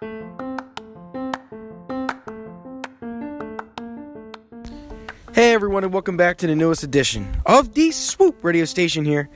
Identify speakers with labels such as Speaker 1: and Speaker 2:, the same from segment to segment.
Speaker 1: Hey everyone, and welcome back to the newest edition of the Swoop radio station here.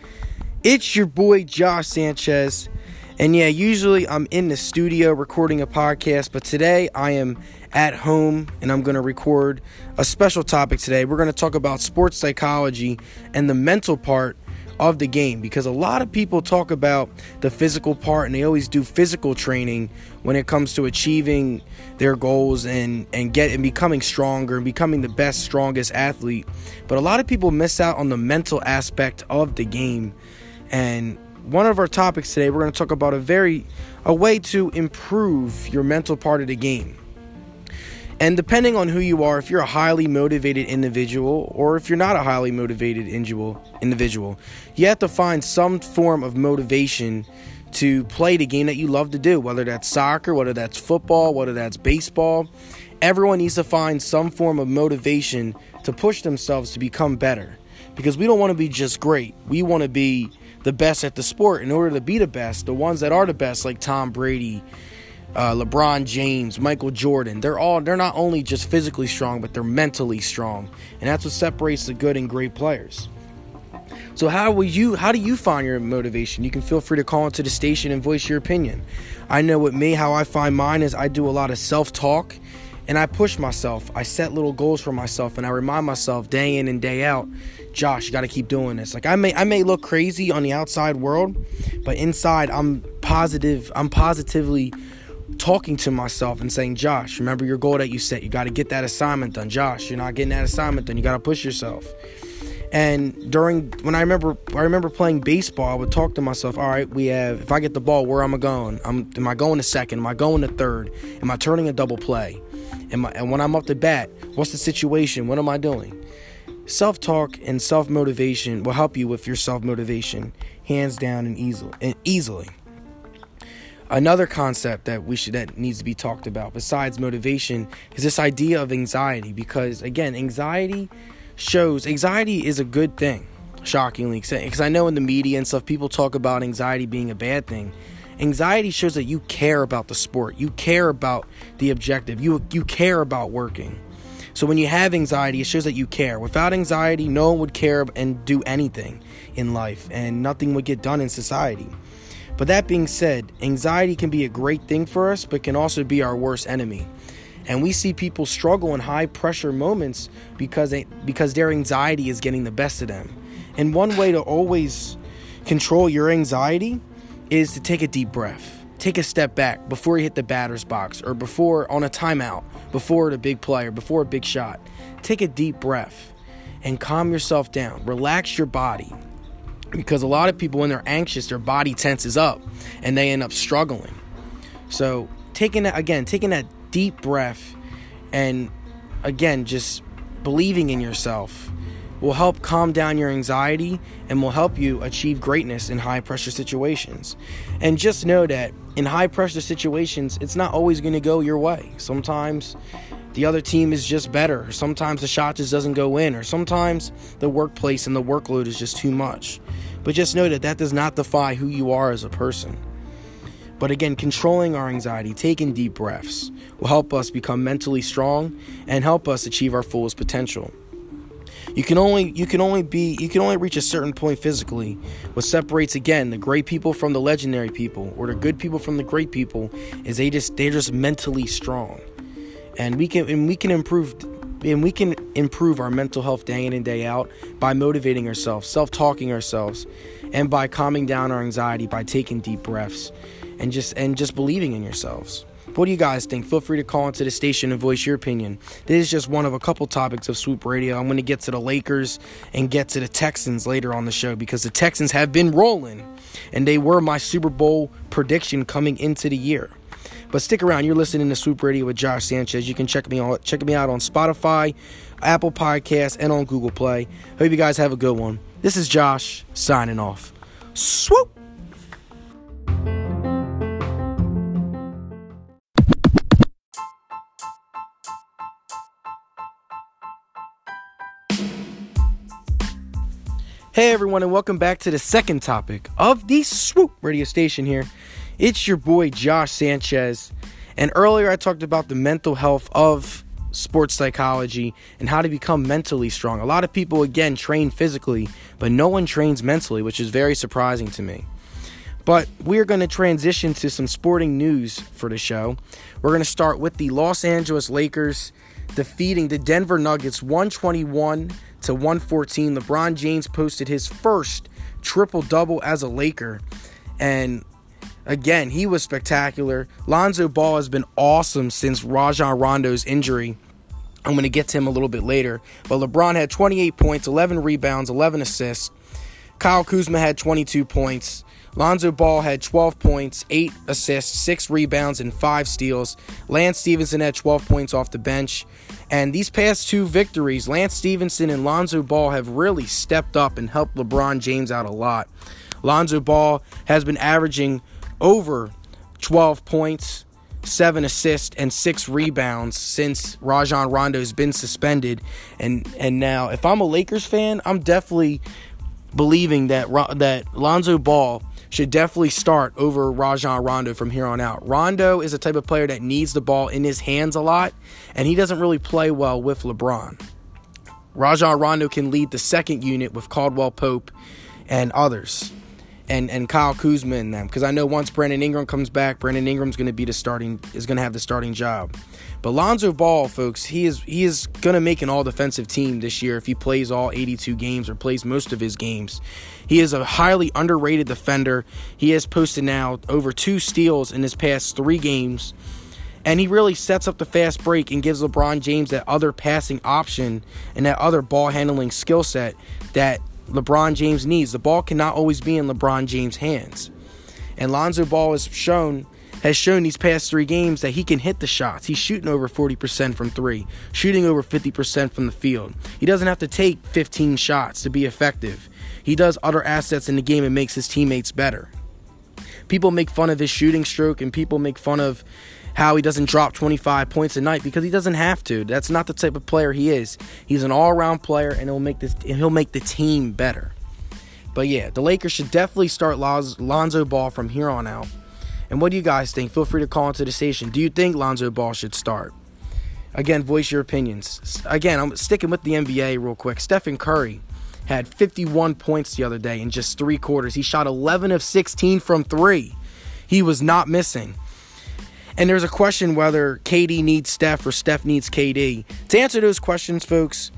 Speaker 1: It's your boy Josh Sanchez. And yeah, usually I'm in the studio recording a podcast, but today I am at home and I'm going to record a special topic today. We're going to talk about sports psychology and the mental part of the game because a lot of people talk about the physical part and they always do physical training when it comes to achieving their goals and and get and becoming stronger and becoming the best strongest athlete. But a lot of people miss out on the mental aspect of the game. And one of our topics today we're going to talk about a very a way to improve your mental part of the game and depending on who you are, if you're a highly motivated individual or if you're not a highly motivated individual, you have to find some form of motivation to play the game that you love to do, whether that's soccer, whether that's football, whether that's baseball. Everyone needs to find some form of motivation to push themselves to become better because we don't want to be just great. We want to be the best at the sport. In order to be the best, the ones that are the best, like Tom Brady, uh, LeBron James, Michael Jordan. They're all they're not only just physically strong, but they're mentally strong, and that's what separates the good and great players. So how will you how do you find your motivation? You can feel free to call into the station and voice your opinion. I know with me how I find mine is I do a lot of self-talk and I push myself. I set little goals for myself and I remind myself day in and day out, Josh, you got to keep doing this. Like I may I may look crazy on the outside world, but inside I'm positive. I'm positively talking to myself and saying, Josh, remember your goal that you set. You got to get that assignment done. Josh, you're not getting that assignment done. You got to push yourself. And during when I remember I remember playing baseball, I would talk to myself, all right, we have if I get the ball, where am I going? I'm am I going to second? Am I going to third? Am I turning a double play? Am I, and when I'm up to bat, what's the situation? What am I doing? Self talk and self motivation will help you with your self motivation, hands down and easily. And easily. Another concept that we should that needs to be talked about besides motivation is this idea of anxiety because again, anxiety shows anxiety is a good thing. Shockingly, because I know in the media and stuff people talk about anxiety being a bad thing. Anxiety shows that you care about the sport. You care about the objective. You you care about working. So when you have anxiety, it shows that you care. Without anxiety, no one would care and do anything in life and nothing would get done in society. But that being said, anxiety can be a great thing for us, but can also be our worst enemy. And we see people struggle in high pressure moments because they, because their anxiety is getting the best of them. And one way to always control your anxiety is to take a deep breath. Take a step back before you hit the batter's box or before on a timeout, before the big play or before a big shot. Take a deep breath and calm yourself down. Relax your body because a lot of people when they're anxious their body tenses up and they end up struggling. So taking that again taking that deep breath and again just believing in yourself will help calm down your anxiety and will help you achieve greatness in high pressure situations. And just know that in high pressure situations it's not always going to go your way. Sometimes the other team is just better. Sometimes the shot just doesn't go in, or sometimes the workplace and the workload is just too much. But just know that that does not defy who you are as a person. But again, controlling our anxiety, taking deep breaths, will help us become mentally strong and help us achieve our fullest potential. You can only you can only be you can only reach a certain point physically. What separates again the great people from the legendary people or the good people from the great people is they just they're just mentally strong and we can and we can improve and we can improve our mental health day in and day out by motivating ourselves, self-talking ourselves, and by calming down our anxiety by taking deep breaths and just and just believing in yourselves. What do you guys think? Feel free to call into the station and voice your opinion. This is just one of a couple topics of Swoop Radio. I'm going to get to the Lakers and get to the Texans later on the show because the Texans have been rolling and they were my Super Bowl prediction coming into the year. But stick around. You're listening to Swoop Radio with Josh Sanchez. You can check me out check me out on Spotify, Apple Podcasts, and on Google Play. Hope you guys have a good one. This is Josh signing off. Swoop. Hey everyone, and welcome back to the second topic of the Swoop radio station here. It's your boy Josh Sanchez. And earlier I talked about the mental health of sports psychology and how to become mentally strong. A lot of people, again, train physically, but no one trains mentally, which is very surprising to me. But we're going to transition to some sporting news for the show. We're going to start with the Los Angeles Lakers defeating the Denver Nuggets 121 to 114. LeBron James posted his first triple double as a Laker. And again, he was spectacular. Lonzo Ball has been awesome since Rajon Rondo's injury. I'm going to get to him a little bit later. But LeBron had 28 points, 11 rebounds, 11 assists. Kyle Kuzma had 22 points. Lonzo Ball had 12 points, 8 assists, 6 rebounds, and 5 steals. Lance Stephenson had 12 points off the bench. And these past two victories, Lance Stephenson and Lonzo Ball have really stepped up and helped LeBron James out a lot. Lonzo Ball has been averaging over 12 points, 7 assists, and 6 rebounds since Rajon Rondo's been suspended. And and now, if I'm a Lakers fan, I'm definitely believing that that Lonzo Ball should definitely start over Rajon Rondo from here on out. Rondo is a type of player that needs the ball in his hands a lot, and he doesn't really play well with LeBron. Rajon Rondo can lead the second unit with Caldwell Pope and others and and Kyle Kuzma and them because I know once Brandon Ingram comes back, Brandon Ingram's going to be the starting is going to have the starting job. But Lonzo Ball, folks, he is he is going to make an all defensive team this year if he plays all 82 games or plays most of his games. He is a highly underrated defender. He has posted now over two steals in his past 3 games. And he really sets up the fast break and gives LeBron James that other passing option and that other ball handling skill set that LeBron James needs. The ball cannot always be in LeBron James' hands. And Lonzo Ball has shown has shown these past three games that he can hit the shots. He's shooting over 40% from three, shooting over 50% from the field. He doesn't have to take 15 shots to be effective. He does other assets in the game and makes his teammates better. People make fun of his shooting stroke and people make fun of how he doesn't drop 25 points a night because he doesn't have to. That's not the type of player he is. He's an all-around player and he'll make this he'll make the team better. But yeah, the Lakers should definitely start Lonzo Ball from here on out. And what do you guys think? Feel free to call into the station. Do you think Lonzo Ball should start? Again, voice your opinions. Again, I'm sticking with the NBA real quick. Stephen Curry had 51 points the other day in just three quarters. He shot 11 of 16 from three. He was not missing. And there's a question whether KD needs Steph or Steph needs KD. To answer those questions, folks,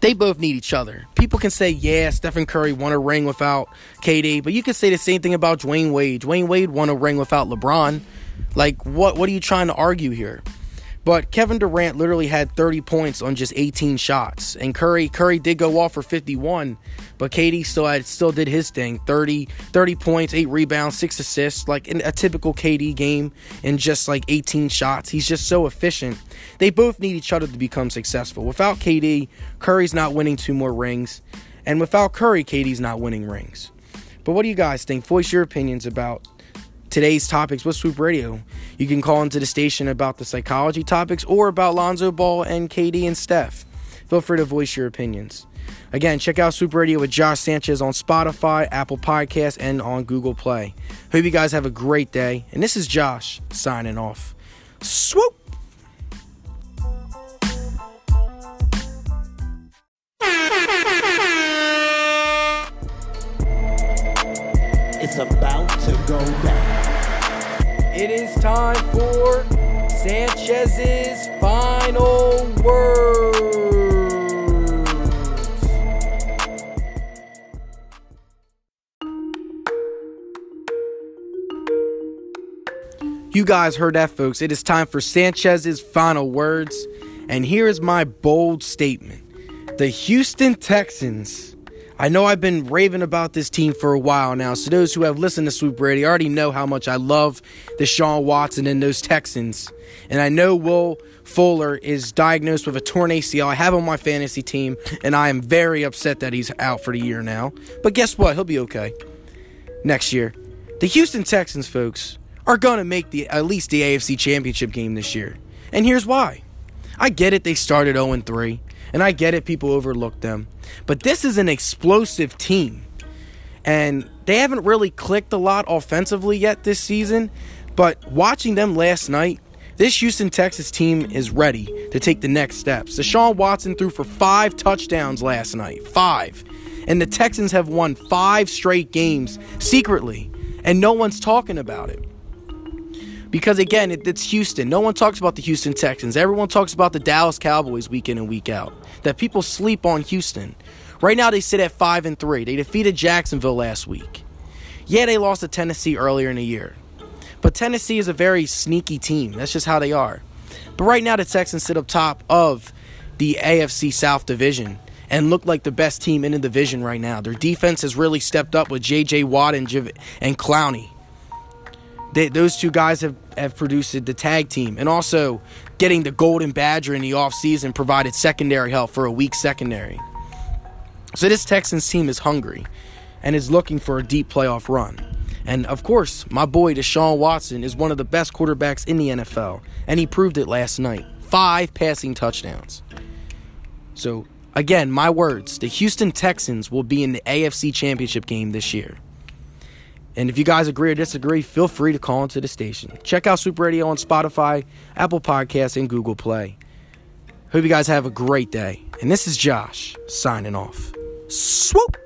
Speaker 1: they both need each other. People can say, yeah, Stephen Curry won a ring without KD, but you can say the same thing about Dwyane Wade. Dwyane Wade won a ring without LeBron. Like, what, what are you trying to argue here? But Kevin Durant literally had 30 points on just 18 shots. And Curry Curry did go off for 51, but KD still had still did his thing. 30 30 points, 8 rebounds, 6 assists, like in a typical KD game in just like 18 shots. He's just so efficient. They both need each other to become successful. Without KD, Curry's not winning two more rings, and without Curry, KD's not winning rings. But what do you guys think? Voice your opinions about today's topics with Swoop Radio. You can call into the station about the psychology topics or about Lonzo Ball and KD and Steph. Feel free to voice your opinions. Again, check out Swoop Radio with Josh Sanchez on Spotify, Apple Podcasts, and on Google Play. Hope you guys have a great day. And this is Josh signing off. Swoop!
Speaker 2: It's about to go down.
Speaker 1: It is time for Sanchez's final words. You guys heard that, folks. It is time for Sanchez's final words. And here is my bold statement The Houston Texans I know I've been raving about this team for a while now, so those who have listened to Swoop Radio already know how much I love the Deshaun Watson and those Texans. And I know Will Fuller is diagnosed with a torn ACL. I have on my fantasy team, and I am very upset that he's out for the year now. But guess what? He'll be okay next year. The Houston Texans, folks, are going to make the at least the AFC Championship game this year. And here's why. I get it, they started 0 3. And I get it, people overlook them. But this is an explosive team. And they haven't really clicked a lot offensively yet this season. But watching them last night, this Houston Texas team is ready to take the next steps. Deshaun Watson threw for five touchdowns last night. Five. And the Texans have won five straight games secretly, and no one's talking about it. Because again, it, it's Houston. No one talks about the Houston Texans. Everyone talks about the Dallas Cowboys week in and week out. That people sleep on Houston. Right now, they sit at five and three. They defeated Jacksonville last week. Yeah, they lost to Tennessee earlier in the year. But Tennessee is a very sneaky team. That's just how they are. But right now, the Texans sit up top of the AFC South division and look like the best team in the division right now. Their defense has really stepped up with J.J. Watt and, and Clowney. They, those two guys have, have produced the tag team. And also, getting the Golden Badger in the offseason provided secondary help for a weak secondary. So this Texans team is hungry and is looking for a deep playoff run. And of course, my boy Deshaun Watson is one of the best quarterbacks in the NFL, and he proved it last night. Five passing touchdowns. So, again, my words the Houston Texans will be in the AFC Championship game this year. And if you guys agree or disagree, feel free to call into the station. Check out Swoop Radio on Spotify, Apple Podcasts, and Google Play. Hope you guys have a great day. And this is Josh signing off. Swoop!